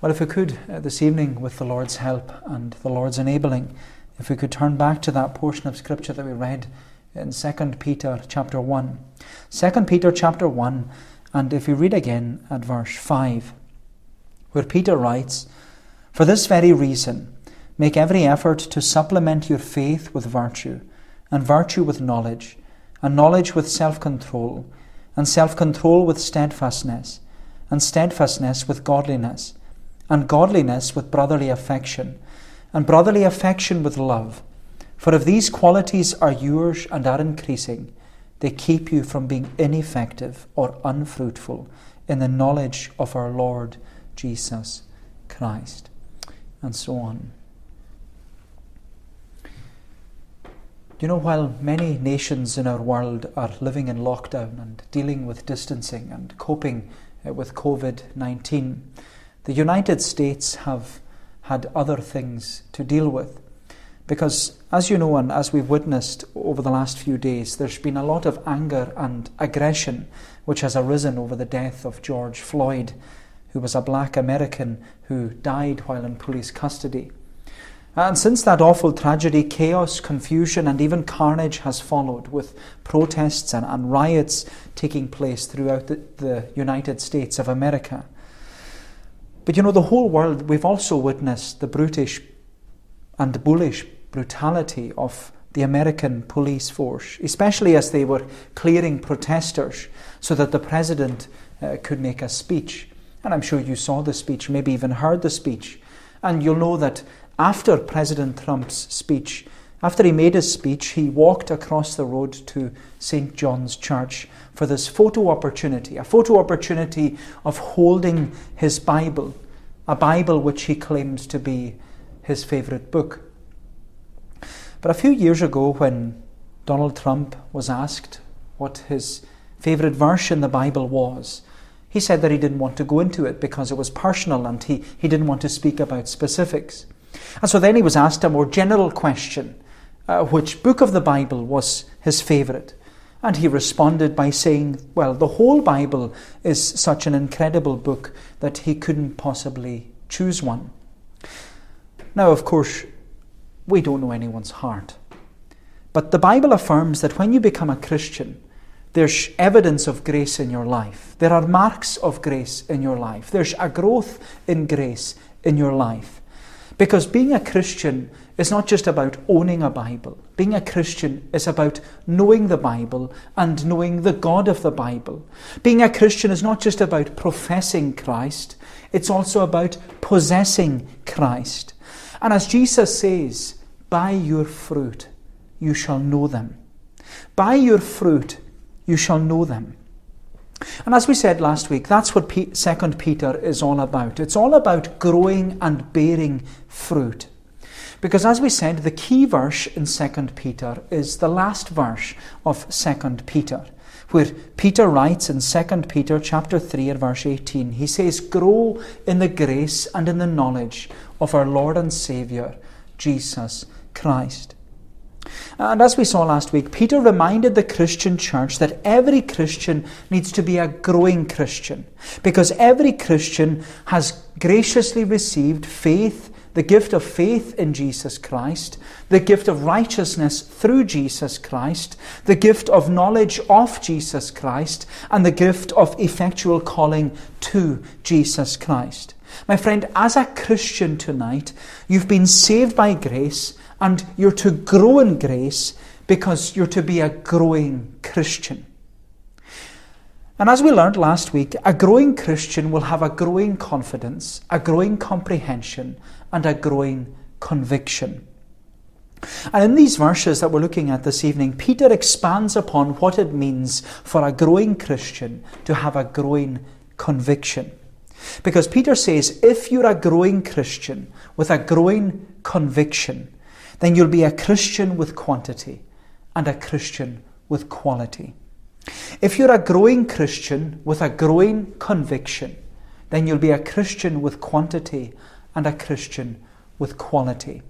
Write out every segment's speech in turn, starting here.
Well, if we could uh, this evening, with the Lord's help and the Lord's enabling, if we could turn back to that portion of Scripture that we read in 2 Peter chapter 1. 2 Peter chapter 1, and if we read again at verse 5, where Peter writes, For this very reason, make every effort to supplement your faith with virtue, and virtue with knowledge, and knowledge with self control, and self control with steadfastness, and steadfastness with godliness and godliness with brotherly affection, and brotherly affection with love. For if these qualities are yours and are increasing, they keep you from being ineffective or unfruitful in the knowledge of our Lord Jesus Christ. And so on. You know, while many nations in our world are living in lockdown and dealing with distancing and coping uh, with COVID 19, the United States have had other things to deal with. Because, as you know, and as we've witnessed over the last few days, there's been a lot of anger and aggression which has arisen over the death of George Floyd, who was a black American who died while in police custody. And since that awful tragedy, chaos, confusion, and even carnage has followed, with protests and, and riots taking place throughout the, the United States of America. But you know, the whole world, we've also witnessed the brutish and bullish brutality of the American police force, especially as they were clearing protesters so that the president uh, could make a speech. And I'm sure you saw the speech, maybe even heard the speech. And you'll know that after President Trump's speech, after he made his speech, he walked across the road to St. John's Church for this photo opportunity, a photo opportunity of holding his Bible, a Bible which he claimed to be his favourite book. But a few years ago, when Donald Trump was asked what his favourite verse in the Bible was, he said that he didn't want to go into it because it was personal and he, he didn't want to speak about specifics. And so then he was asked a more general question uh, which book of the Bible was his favourite. And he responded by saying, Well, the whole Bible is such an incredible book that he couldn't possibly choose one. Now, of course, we don't know anyone's heart. But the Bible affirms that when you become a Christian, there's evidence of grace in your life. There are marks of grace in your life. There's a growth in grace in your life. Because being a Christian is not just about owning a Bible. Being a Christian is about knowing the Bible and knowing the God of the Bible. Being a Christian is not just about professing Christ, it's also about possessing Christ. And as Jesus says, by your fruit you shall know them. By your fruit you shall know them. And as we said last week, that's what 2 Peter is all about. It's all about growing and bearing fruit. Because as we said, the key verse in 2 Peter is the last verse of 2 Peter, where Peter writes in 2 Peter chapter 3 and verse 18, he says, Grow in the grace and in the knowledge of our Lord and Saviour, Jesus Christ. And as we saw last week, Peter reminded the Christian church that every Christian needs to be a growing Christian because every Christian has graciously received faith the gift of faith in Jesus Christ, the gift of righteousness through Jesus Christ, the gift of knowledge of Jesus Christ, and the gift of effectual calling to Jesus Christ. My friend, as a Christian tonight, you've been saved by grace and you're to grow in grace because you're to be a growing Christian. And as we learned last week, a growing Christian will have a growing confidence, a growing comprehension, and a growing conviction. And in these verses that we're looking at this evening, Peter expands upon what it means for a growing Christian to have a growing conviction. Because Peter says, if you're a growing Christian with a growing conviction, then you'll be a Christian with quantity and a Christian with quality. If you're a growing Christian with a growing conviction, then you'll be a Christian with quantity and a Christian with quality.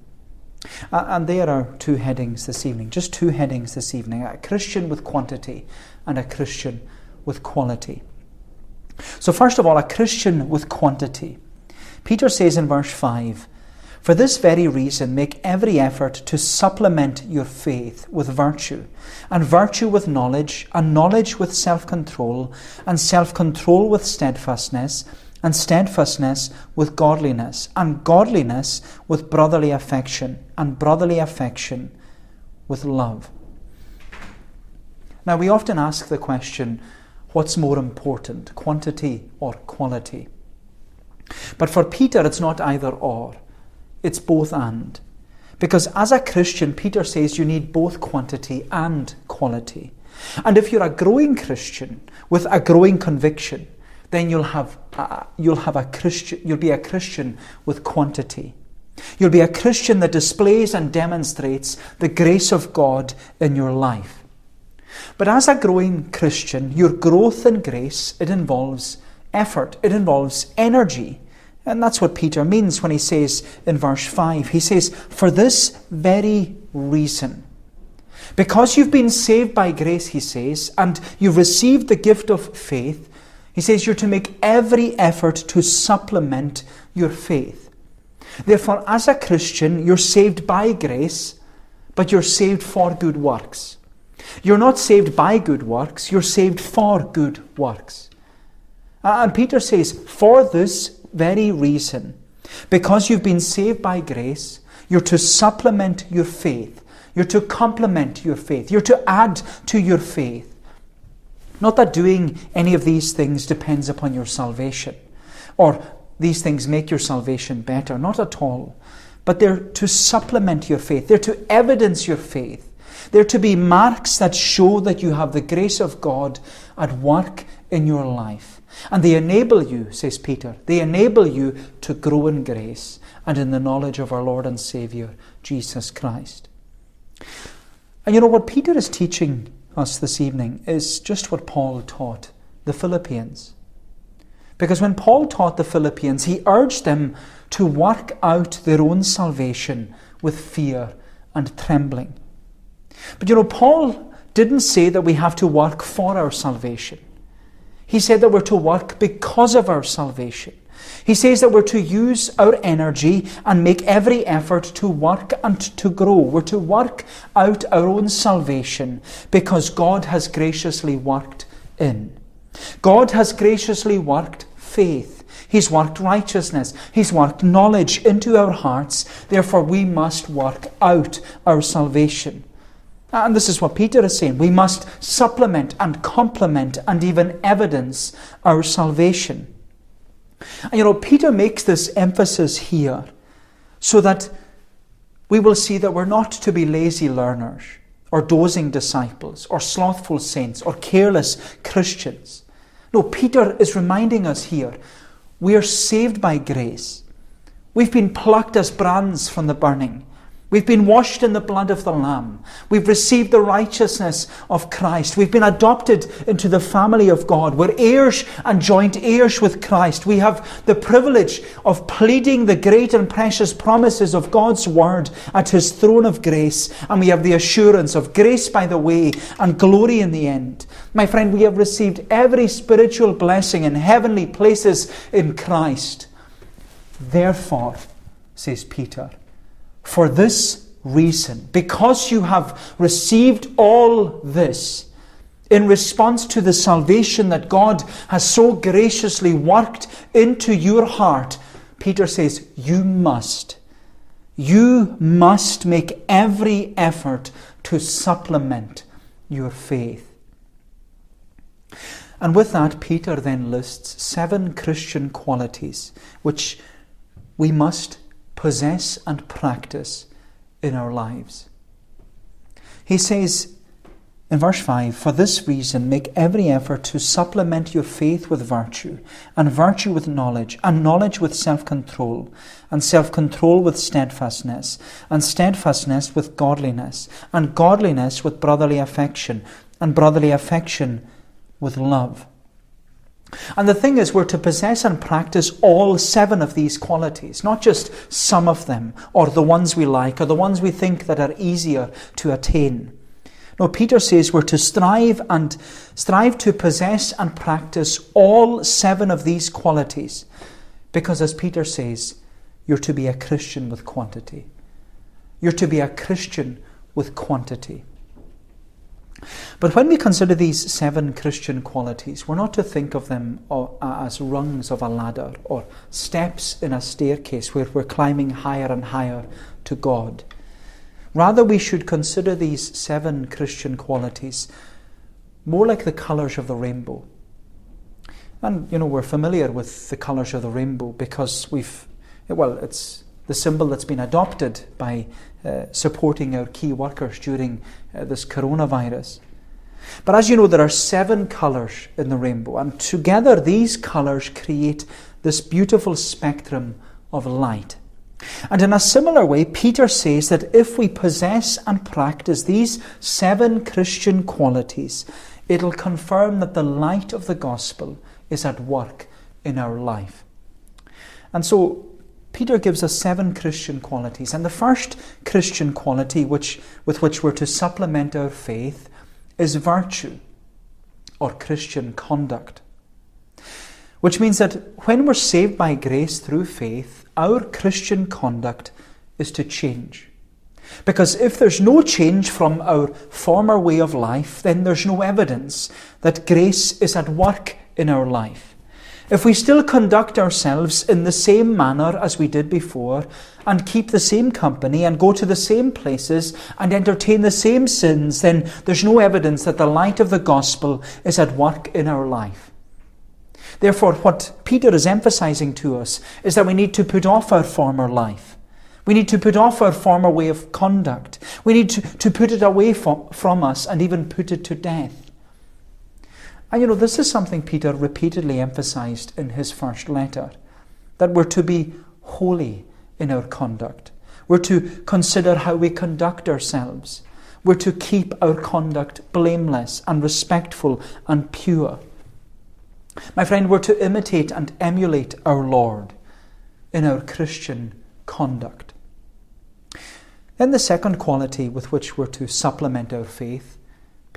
Uh, and there are two headings this evening, just two headings this evening a Christian with quantity and a Christian with quality. So, first of all, a Christian with quantity. Peter says in verse 5 For this very reason, make every effort to supplement your faith with virtue, and virtue with knowledge, and knowledge with self control, and self control with steadfastness, and steadfastness with godliness, and godliness with brotherly affection, and brotherly affection with love. Now, we often ask the question what's more important, quantity or quality? But for Peter, it's not either or, it's both and. Because as a Christian, Peter says you need both quantity and quality. And if you're a growing Christian with a growing conviction, then you'll have a, you'll have a Christian you'll be a Christian with quantity. You'll be a Christian that displays and demonstrates the grace of God in your life. But as a growing Christian, your growth in grace, it involves effort, it involves energy. And that's what Peter means when he says in verse 5, he says, For this very reason. Because you've been saved by grace, he says, and you've received the gift of faith, he says you're to make every effort to supplement your faith. Therefore, as a Christian, you're saved by grace, but you're saved for good works. You're not saved by good works, you're saved for good works. And Peter says, for this very reason, because you've been saved by grace, you're to supplement your faith. You're to complement your faith. You're to add to your faith. Not that doing any of these things depends upon your salvation or these things make your salvation better. Not at all. But they're to supplement your faith, they're to evidence your faith. They're to be marks that show that you have the grace of God at work in your life. And they enable you, says Peter, they enable you to grow in grace and in the knowledge of our Lord and Saviour, Jesus Christ. And you know what Peter is teaching us this evening is just what Paul taught the Philippians. Because when Paul taught the Philippians, he urged them to work out their own salvation with fear and trembling. But you know, Paul didn't say that we have to work for our salvation. He said that we're to work because of our salvation. He says that we're to use our energy and make every effort to work and to grow. We're to work out our own salvation because God has graciously worked in. God has graciously worked faith. He's worked righteousness. He's worked knowledge into our hearts. Therefore, we must work out our salvation. And this is what Peter is saying. We must supplement and complement and even evidence our salvation. And you know, Peter makes this emphasis here so that we will see that we're not to be lazy learners or dozing disciples or slothful saints or careless Christians. No, Peter is reminding us here we are saved by grace. We've been plucked as brands from the burning. We've been washed in the blood of the Lamb. We've received the righteousness of Christ. We've been adopted into the family of God. We're heirs and joint heirs with Christ. We have the privilege of pleading the great and precious promises of God's Word at His throne of grace. And we have the assurance of grace by the way and glory in the end. My friend, we have received every spiritual blessing in heavenly places in Christ. Therefore, says Peter, for this reason, because you have received all this in response to the salvation that God has so graciously worked into your heart, Peter says, you must, you must make every effort to supplement your faith. And with that, Peter then lists seven Christian qualities which we must possess and practice in our lives. He says in verse 5 For this reason, make every effort to supplement your faith with virtue, and virtue with knowledge, and knowledge with self control, and self control with steadfastness, and steadfastness with godliness, and godliness with brotherly affection, and brotherly affection with love. And the thing is, we're to possess and practice all seven of these qualities, not just some of them, or the ones we like, or the ones we think that are easier to attain. No, Peter says we're to strive and strive to possess and practice all seven of these qualities Because, as Peter says, you're to be a Christian with quantity. You're to be a Christian with quantity. But when we consider these seven Christian qualities, we're not to think of them as rungs of a ladder or steps in a staircase where we're climbing higher and higher to God. Rather, we should consider these seven Christian qualities more like the colours of the rainbow. And, you know, we're familiar with the colours of the rainbow because we've, well, it's the symbol that's been adopted by uh, supporting our key workers during uh, this coronavirus. But as you know, there are seven colours in the rainbow, and together these colours create this beautiful spectrum of light. And in a similar way, Peter says that if we possess and practice these seven Christian qualities, it'll confirm that the light of the gospel is at work in our life. And so, Peter gives us seven Christian qualities. And the first Christian quality which, with which we're to supplement our faith is virtue or Christian conduct. Which means that when we're saved by grace through faith, our Christian conduct is to change. Because if there's no change from our former way of life, then there's no evidence that grace is at work in our life. If we still conduct ourselves in the same manner as we did before, and keep the same company, and go to the same places, and entertain the same sins, then there's no evidence that the light of the gospel is at work in our life. Therefore, what Peter is emphasizing to us is that we need to put off our former life. We need to put off our former way of conduct. We need to, to put it away from, from us and even put it to death. And you know, this is something Peter repeatedly emphasized in his first letter that we're to be holy in our conduct. We're to consider how we conduct ourselves. We're to keep our conduct blameless and respectful and pure. My friend, we're to imitate and emulate our Lord in our Christian conduct. Then the second quality with which we're to supplement our faith,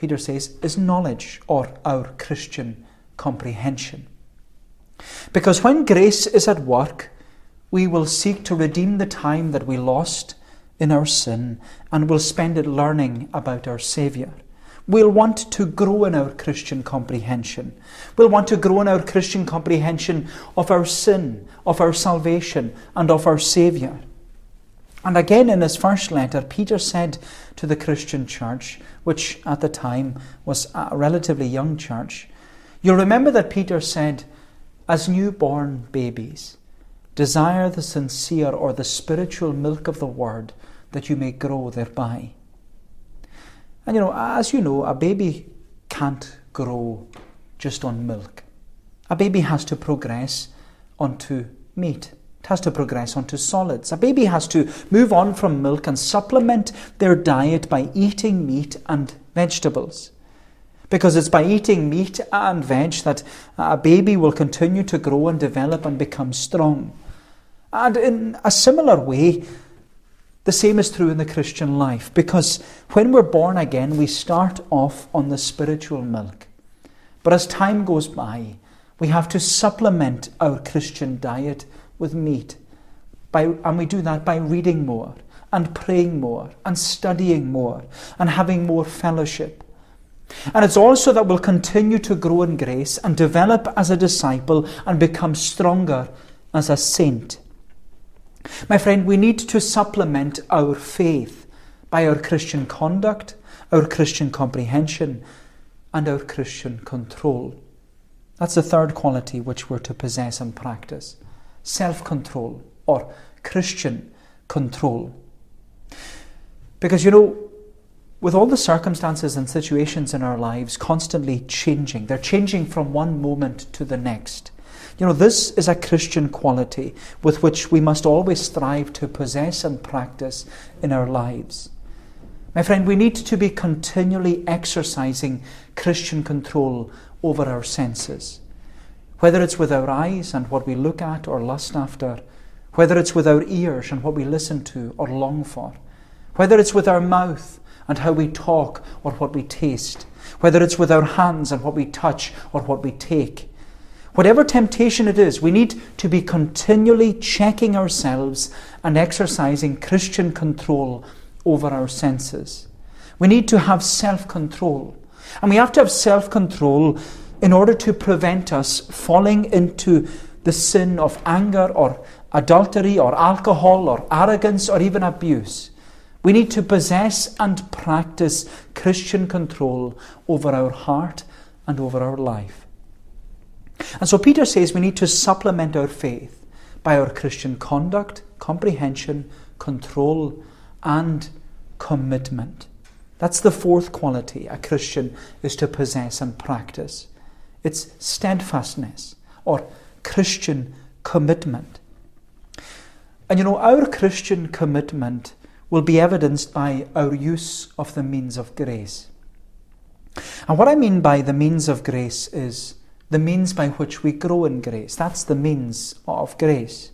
Peter says, is knowledge or our Christian comprehension. Because when grace is at work, we will seek to redeem the time that we lost in our sin and will spend it learning about our Saviour. We'll want to grow in our Christian comprehension. We'll want to grow in our Christian comprehension of our sin, of our salvation, and of our Saviour. And again, in his first letter, Peter said to the Christian church, which at the time was a relatively young church, you'll remember that Peter said, As newborn babies, desire the sincere or the spiritual milk of the word, that you may grow thereby. And you know, as you know, a baby can't grow just on milk. A baby has to progress onto meat. It has to progress onto solids. A baby has to move on from milk and supplement their diet by eating meat and vegetables. Because it's by eating meat and veg that a baby will continue to grow and develop and become strong. And in a similar way, the same is true in the Christian life because when we're born again, we start off on the spiritual milk. But as time goes by, we have to supplement our Christian diet with meat. By, and we do that by reading more and praying more and studying more and having more fellowship. And it's also that we'll continue to grow in grace and develop as a disciple and become stronger as a saint. My friend, we need to supplement our faith by our Christian conduct, our Christian comprehension, and our Christian control. That's the third quality which we're to possess and practice self control or Christian control. Because you know, with all the circumstances and situations in our lives constantly changing, they're changing from one moment to the next. You know, this is a Christian quality with which we must always strive to possess and practice in our lives. My friend, we need to be continually exercising Christian control over our senses. Whether it's with our eyes and what we look at or lust after, whether it's with our ears and what we listen to or long for, whether it's with our mouth and how we talk or what we taste, whether it's with our hands and what we touch or what we take, Whatever temptation it is, we need to be continually checking ourselves and exercising Christian control over our senses. We need to have self control. And we have to have self control in order to prevent us falling into the sin of anger or adultery or alcohol or arrogance or even abuse. We need to possess and practice Christian control over our heart and over our life. And so Peter says we need to supplement our faith by our Christian conduct, comprehension, control, and commitment. That's the fourth quality a Christian is to possess and practice. It's steadfastness or Christian commitment. And you know, our Christian commitment will be evidenced by our use of the means of grace. And what I mean by the means of grace is the means by which we grow in grace. That's the means of grace.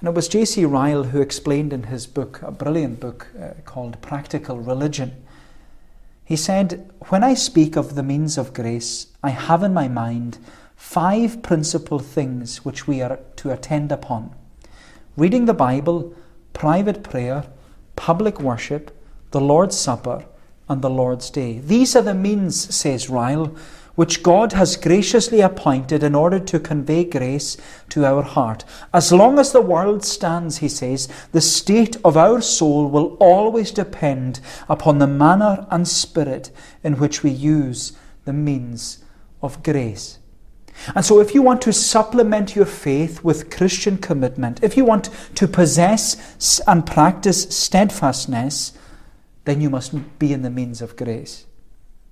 And it was J.C. Ryle who explained in his book, a brilliant book uh, called Practical Religion. He said, When I speak of the means of grace, I have in my mind five principal things which we are to attend upon reading the Bible, private prayer, public worship, the Lord's Supper, and the Lord's Day. These are the means, says Ryle, which God has graciously appointed in order to convey grace to our heart. As long as the world stands, he says, the state of our soul will always depend upon the manner and spirit in which we use the means of grace. And so, if you want to supplement your faith with Christian commitment, if you want to possess and practice steadfastness, then you must be in the means of grace.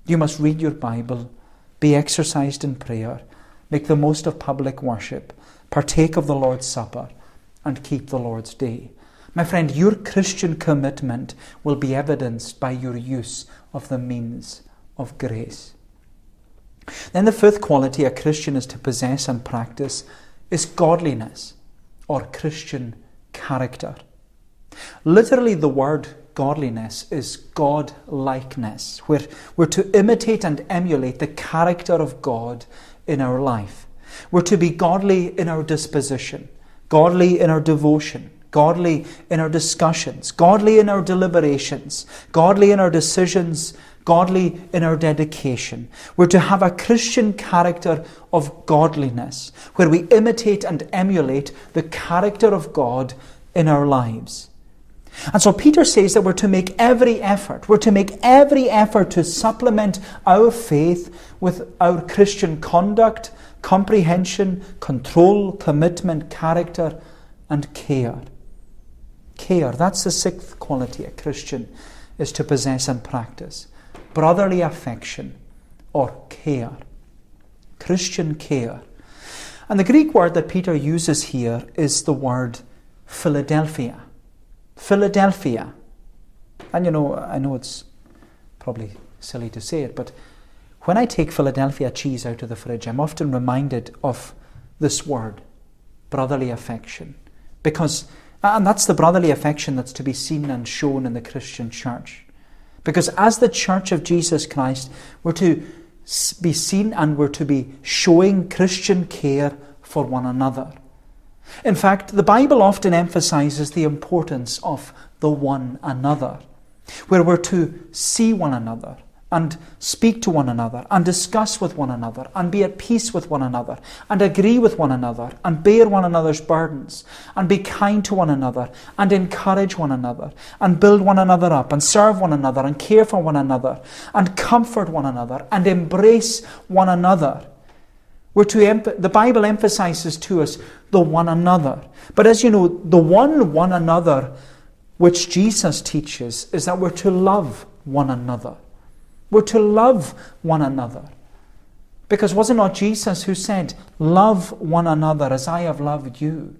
You must read your Bible, be exercised in prayer, make the most of public worship, partake of the Lord's Supper, and keep the Lord's Day. My friend, your Christian commitment will be evidenced by your use of the means of grace. Then the fifth quality a Christian is to possess and practice is godliness or Christian character. Literally, the word godliness is God likeness. We're, we're to imitate and emulate the character of God in our life. We're to be godly in our disposition, godly in our devotion, godly in our discussions, godly in our deliberations, godly in our decisions, godly in our dedication. We're to have a Christian character of godliness, where we imitate and emulate the character of God in our lives. And so Peter says that we're to make every effort, we're to make every effort to supplement our faith with our Christian conduct, comprehension, control, commitment, character, and care. Care, that's the sixth quality a Christian is to possess and practice brotherly affection or care. Christian care. And the Greek word that Peter uses here is the word Philadelphia. Philadelphia. And you know, I know it's probably silly to say it, but when I take Philadelphia cheese out of the fridge, I'm often reminded of this word, brotherly affection. Because, and that's the brotherly affection that's to be seen and shown in the Christian church. Because as the church of Jesus Christ, we're to be seen and we're to be showing Christian care for one another. In fact, the Bible often emphasizes the importance of the one another, where we're to see one another, and speak to one another and discuss with one another and be at peace with one another and agree with one another and bear one another's burdens and be kind to one another and encourage one another and build one another up and serve one another and care for one another and comfort one another and embrace one another. We're to the Bible emphasizes to us the one another. But as you know, the one one another which Jesus teaches is that we're to love one another. We're to love one another. Because was it not Jesus who said, Love one another as I have loved you?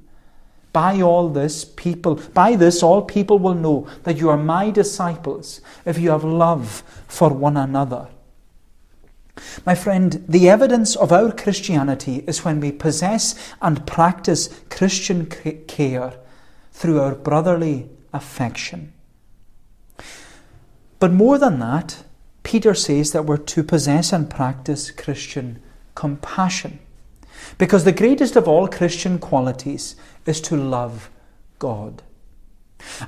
By all this, people, by this, all people will know that you are my disciples if you have love for one another. My friend, the evidence of our Christianity is when we possess and practice Christian care through our brotherly affection. But more than that, Peter says that we're to possess and practice Christian compassion. Because the greatest of all Christian qualities is to love God.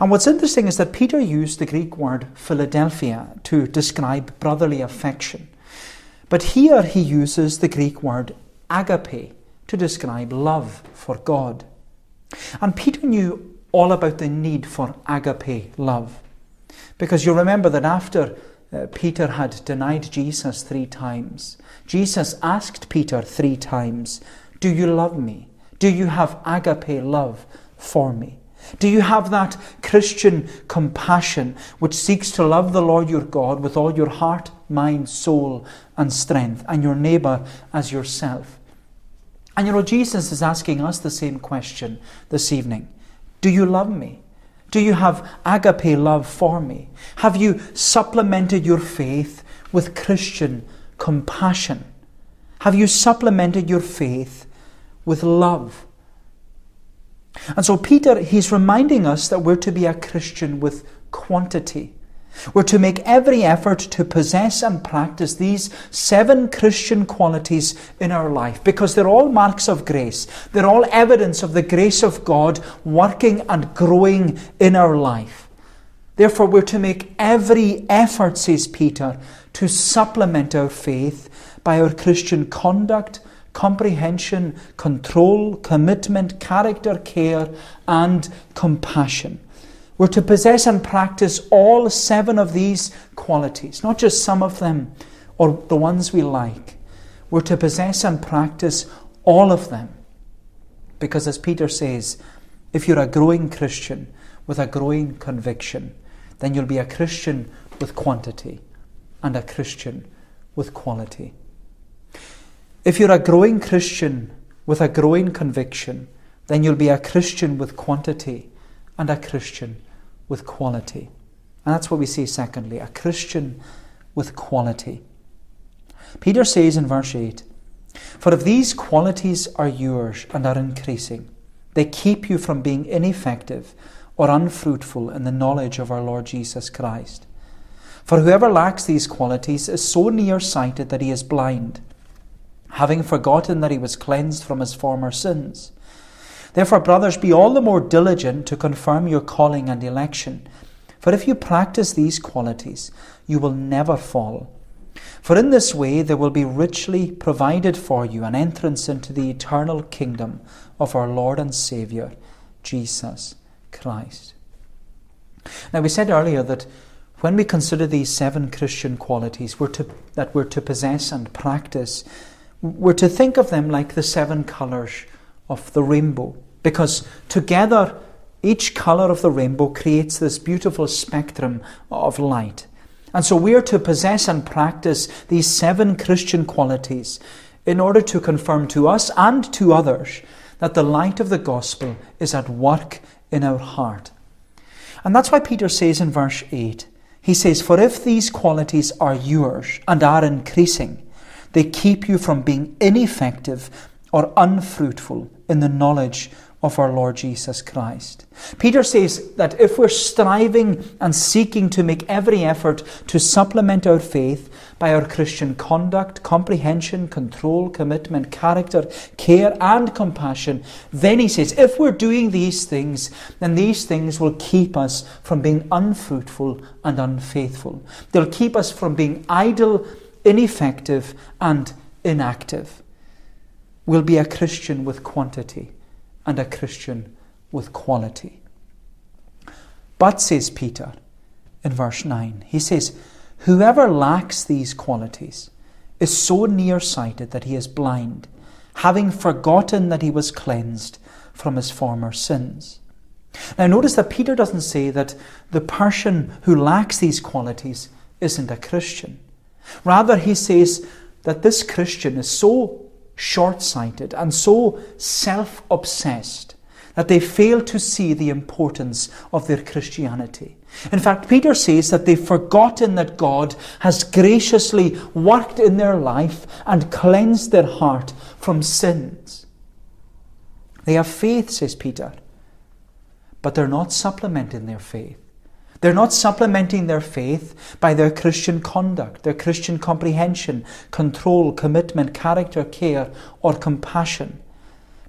And what's interesting is that Peter used the Greek word Philadelphia to describe brotherly affection. But here he uses the Greek word agape to describe love for God. And Peter knew all about the need for agape love. Because you remember that after uh, Peter had denied Jesus three times, Jesus asked Peter three times, Do you love me? Do you have agape love for me? Do you have that Christian compassion which seeks to love the Lord your God with all your heart, mind, soul, and strength, and your neighbour as yourself? And you know, Jesus is asking us the same question this evening Do you love me? Do you have agape love for me? Have you supplemented your faith with Christian compassion? Have you supplemented your faith with love? And so, Peter, he's reminding us that we're to be a Christian with quantity. We're to make every effort to possess and practice these seven Christian qualities in our life because they're all marks of grace. They're all evidence of the grace of God working and growing in our life. Therefore, we're to make every effort, says Peter, to supplement our faith by our Christian conduct, comprehension, control, commitment, character, care, and compassion. We're to possess and practice all seven of these qualities, not just some of them or the ones we like. We're to possess and practice all of them. Because as Peter says, if you're a growing Christian with a growing conviction, then you'll be a Christian with quantity and a Christian with quality. If you're a growing Christian with a growing conviction, then you'll be a Christian with quantity and a Christian with quality. And that's what we see, secondly, a Christian with quality. Peter says in verse 8 For if these qualities are yours and are increasing, they keep you from being ineffective or unfruitful in the knowledge of our Lord Jesus Christ. For whoever lacks these qualities is so near-sighted that he is blind, having forgotten that he was cleansed from his former sins. Therefore, brothers, be all the more diligent to confirm your calling and election. For if you practice these qualities, you will never fall. For in this way there will be richly provided for you an entrance into the eternal kingdom of our Lord and Saviour, Jesus Christ. Now, we said earlier that when we consider these seven Christian qualities we're to, that we're to possess and practice, we're to think of them like the seven colours of the rainbow because together each colour of the rainbow creates this beautiful spectrum of light. And so we are to possess and practice these seven Christian qualities in order to confirm to us and to others that the light of the gospel is at work in our heart. And that's why Peter says in verse 8, he says, For if these qualities are yours and are increasing, they keep you from being ineffective or unfruitful in the knowledge of our Lord Jesus Christ. Peter says that if we're striving and seeking to make every effort to supplement our faith by our Christian conduct, comprehension, control, commitment, character, care, and compassion, then he says, if we're doing these things, then these things will keep us from being unfruitful and unfaithful. They'll keep us from being idle, ineffective, and inactive. We'll be a Christian with quantity and a Christian with quality. But, says Peter in verse 9, he says, Whoever lacks these qualities is so nearsighted that he is blind, having forgotten that he was cleansed from his former sins. Now, notice that Peter doesn't say that the person who lacks these qualities isn't a Christian. Rather, he says that this Christian is so short sighted and so self obsessed that they fail to see the importance of their Christianity. In fact, Peter says that they've forgotten that God has graciously worked in their life and cleansed their heart from sins. They have faith, says Peter, but they're not supplementing their faith. They're not supplementing their faith by their Christian conduct, their Christian comprehension, control, commitment, character, care, or compassion.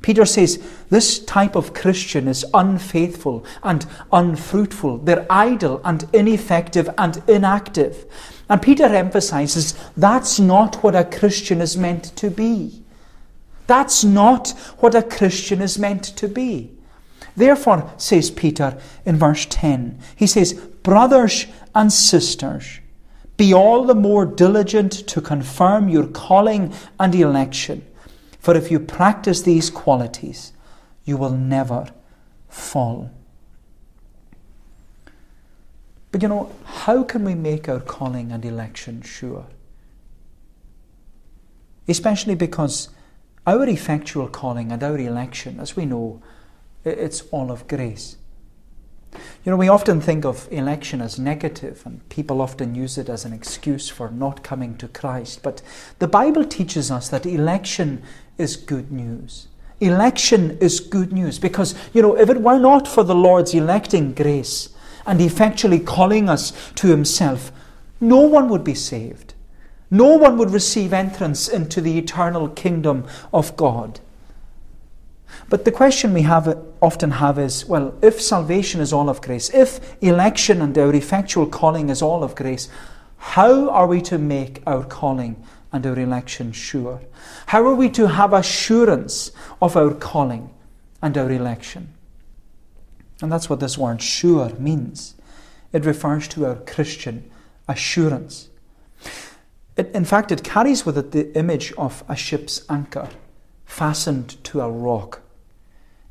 Peter says this type of Christian is unfaithful and unfruitful. They're idle and ineffective and inactive. And Peter emphasizes that's not what a Christian is meant to be. That's not what a Christian is meant to be. Therefore, says Peter in verse 10, he says, Brothers and sisters, be all the more diligent to confirm your calling and election. For if you practice these qualities, you will never fall. But you know, how can we make our calling and election sure? Especially because our effectual calling and our election, as we know, it's all of grace. You know, we often think of election as negative, and people often use it as an excuse for not coming to Christ. But the Bible teaches us that election is good news. Election is good news because, you know, if it were not for the Lord's electing grace and effectually calling us to Himself, no one would be saved. No one would receive entrance into the eternal kingdom of God. But the question we have often have is well, if salvation is all of grace, if election and our effectual calling is all of grace, how are we to make our calling and our election sure? How are we to have assurance of our calling and our election? And that's what this word sure means. It refers to our Christian assurance. It, in fact, it carries with it the image of a ship's anchor fastened to a rock.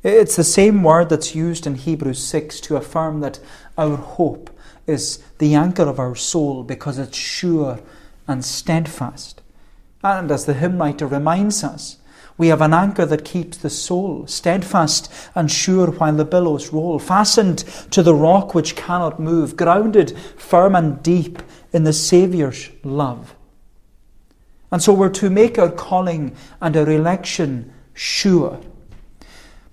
It's the same word that's used in Hebrews 6 to affirm that our hope is the anchor of our soul because it's sure and steadfast. And as the hymn writer reminds us, we have an anchor that keeps the soul steadfast and sure while the billows roll, fastened to the rock which cannot move, grounded firm and deep in the Saviour's love. And so we're to make our calling and our election sure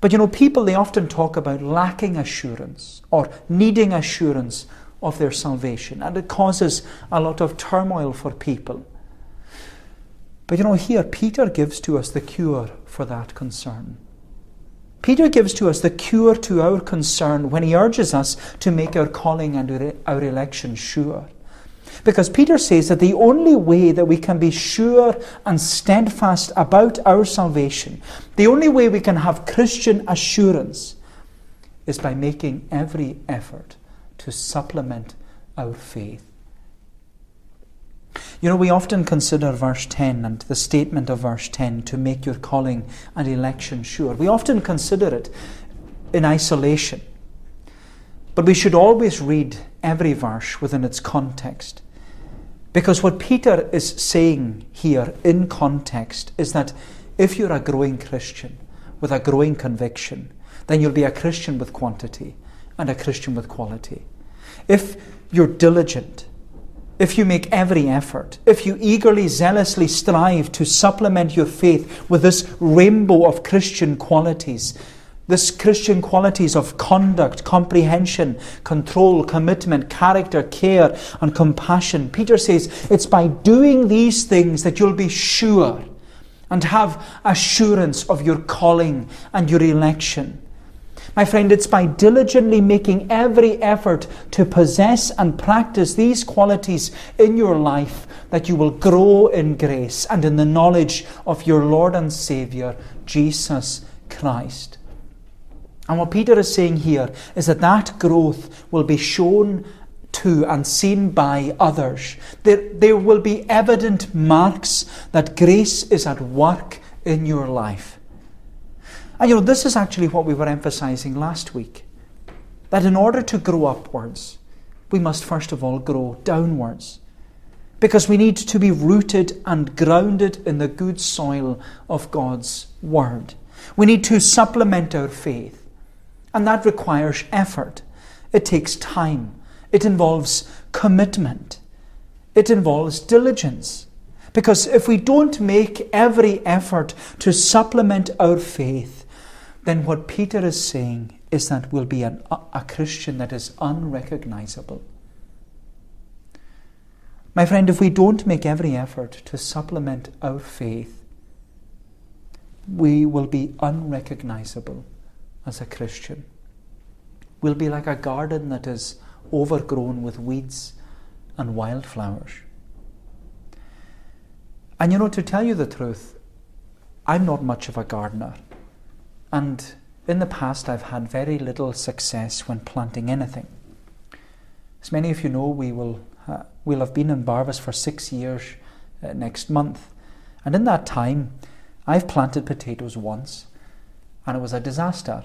but you know, people, they often talk about lacking assurance or needing assurance of their salvation, and it causes a lot of turmoil for people. But you know, here Peter gives to us the cure for that concern. Peter gives to us the cure to our concern when he urges us to make our calling and our election sure. Because Peter says that the only way that we can be sure and steadfast about our salvation, the only way we can have Christian assurance, is by making every effort to supplement our faith. You know, we often consider verse 10 and the statement of verse 10 to make your calling and election sure. We often consider it in isolation. But we should always read every verse within its context. Because what Peter is saying here in context is that if you're a growing Christian with a growing conviction, then you'll be a Christian with quantity and a Christian with quality. If you're diligent, if you make every effort, if you eagerly, zealously strive to supplement your faith with this rainbow of Christian qualities, this Christian qualities of conduct, comprehension, control, commitment, character, care, and compassion. Peter says it's by doing these things that you'll be sure and have assurance of your calling and your election. My friend, it's by diligently making every effort to possess and practice these qualities in your life that you will grow in grace and in the knowledge of your Lord and Saviour, Jesus Christ. And what Peter is saying here is that that growth will be shown to and seen by others. There, there will be evident marks that grace is at work in your life. And you know, this is actually what we were emphasizing last week. That in order to grow upwards, we must first of all grow downwards. Because we need to be rooted and grounded in the good soil of God's Word. We need to supplement our faith. And that requires effort. It takes time. It involves commitment. It involves diligence. Because if we don't make every effort to supplement our faith, then what Peter is saying is that we'll be an, a Christian that is unrecognizable. My friend, if we don't make every effort to supplement our faith, we will be unrecognizable as a Christian. We'll be like a garden that is overgrown with weeds and wildflowers. And you know, to tell you the truth, I'm not much of a gardener. And in the past, I've had very little success when planting anything. As many of you know, we will uh, we'll have been in Barvas for six years uh, next month. And in that time, I've planted potatoes once, and it was a disaster.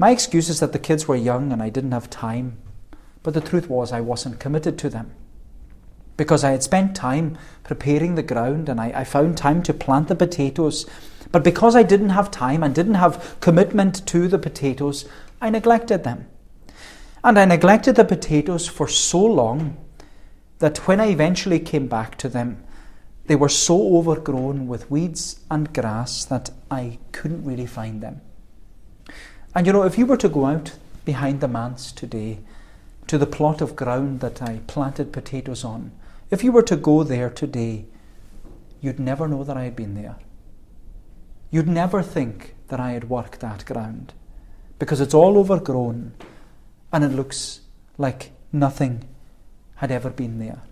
My excuse is that the kids were young and I didn't have time, but the truth was I wasn't committed to them. Because I had spent time preparing the ground and I, I found time to plant the potatoes, but because I didn't have time and didn't have commitment to the potatoes, I neglected them. And I neglected the potatoes for so long that when I eventually came back to them, they were so overgrown with weeds and grass that I couldn't really find them. And you know, if you were to go out behind the manse today to the plot of ground that I planted potatoes on, if you were to go there today, you'd never know that I had been there. You'd never think that I had worked that ground because it's all overgrown and it looks like nothing had ever been there.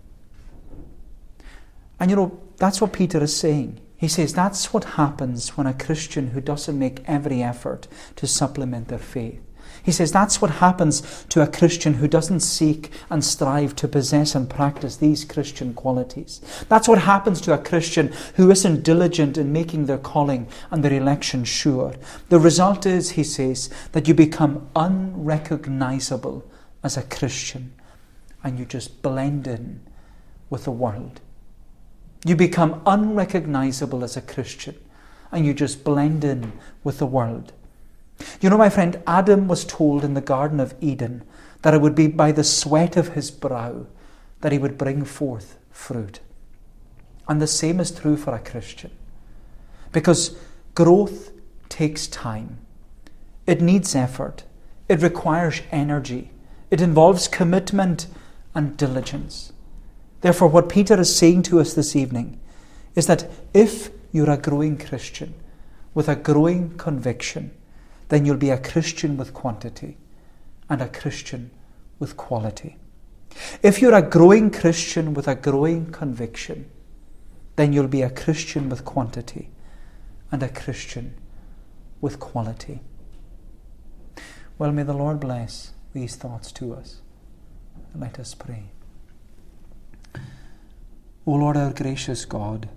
And you know, that's what Peter is saying. He says that's what happens when a Christian who doesn't make every effort to supplement their faith. He says that's what happens to a Christian who doesn't seek and strive to possess and practice these Christian qualities. That's what happens to a Christian who isn't diligent in making their calling and their election sure. The result is, he says, that you become unrecognizable as a Christian and you just blend in with the world. You become unrecognizable as a Christian and you just blend in with the world. You know, my friend, Adam was told in the Garden of Eden that it would be by the sweat of his brow that he would bring forth fruit. And the same is true for a Christian. Because growth takes time, it needs effort, it requires energy, it involves commitment and diligence. Therefore, what Peter is saying to us this evening is that if you're a growing Christian with a growing conviction, then you'll be a Christian with quantity and a Christian with quality. If you're a growing Christian with a growing conviction, then you'll be a Christian with quantity and a Christian with quality. Well, may the Lord bless these thoughts to us. Let us pray. O Lord, our gracious God,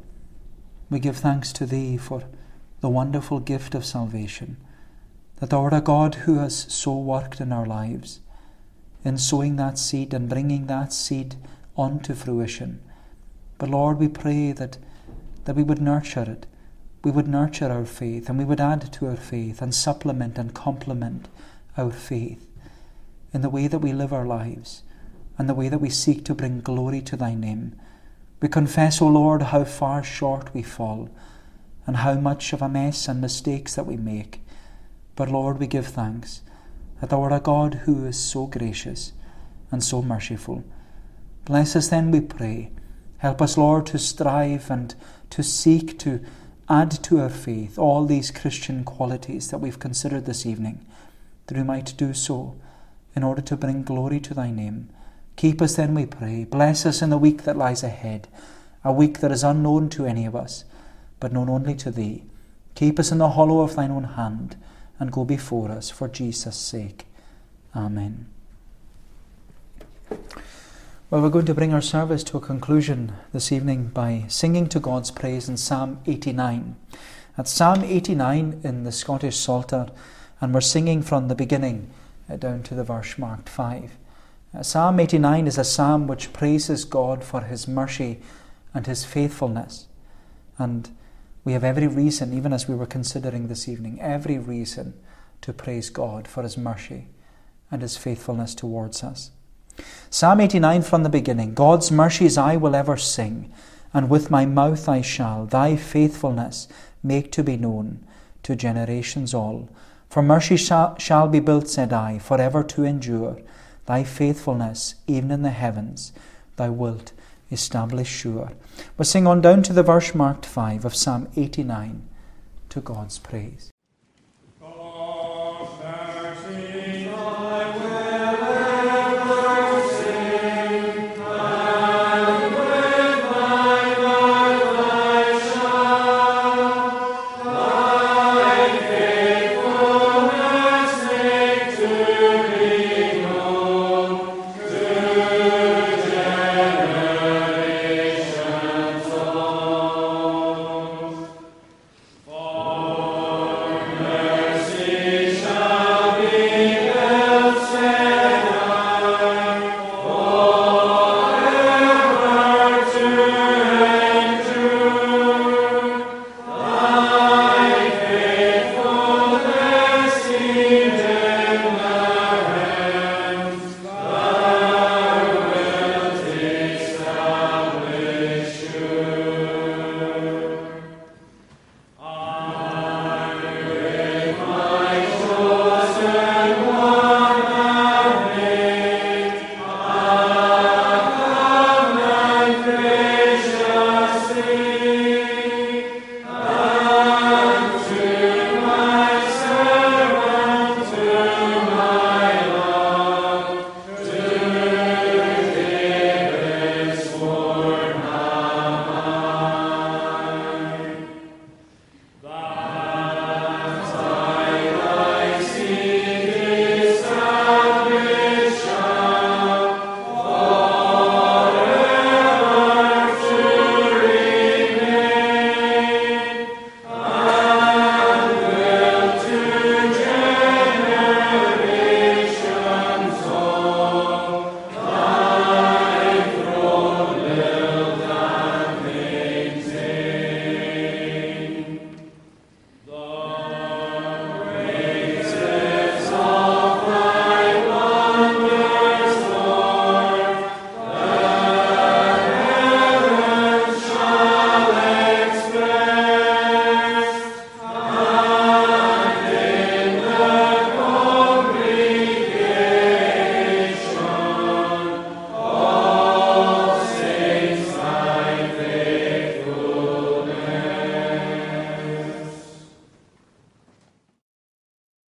we give thanks to Thee for the wonderful gift of salvation, that Thou art a God who has so worked in our lives, in sowing that seed and bringing that seed on to fruition. But Lord, we pray that, that we would nurture it, we would nurture our faith, and we would add to our faith and supplement and complement our faith in the way that we live our lives and the way that we seek to bring glory to Thy name. We confess, O Lord, how far short we fall and how much of a mess and mistakes that we make. But Lord, we give thanks that Thou art a God who is so gracious and so merciful. Bless us then, we pray. Help us, Lord, to strive and to seek to add to our faith all these Christian qualities that we've considered this evening, that we might do so in order to bring glory to Thy name Keep us then, we pray. Bless us in the week that lies ahead, a week that is unknown to any of us, but known only to Thee. Keep us in the hollow of Thine own hand, and go before us for Jesus' sake. Amen. Well, we're going to bring our service to a conclusion this evening by singing to God's praise in Psalm 89. That's Psalm 89 in the Scottish Psalter, and we're singing from the beginning uh, down to the verse marked 5. Uh, psalm 89 is a psalm which praises God for his mercy and his faithfulness. And we have every reason, even as we were considering this evening, every reason to praise God for his mercy and his faithfulness towards us. Psalm 89 from the beginning God's mercies I will ever sing, and with my mouth I shall thy faithfulness make to be known to generations all. For mercy shall, shall be built, said I, for ever to endure. Thy faithfulness, even in the heavens, thou wilt establish sure. We'll sing on down to the verse marked 5 of Psalm 89 to God's praise.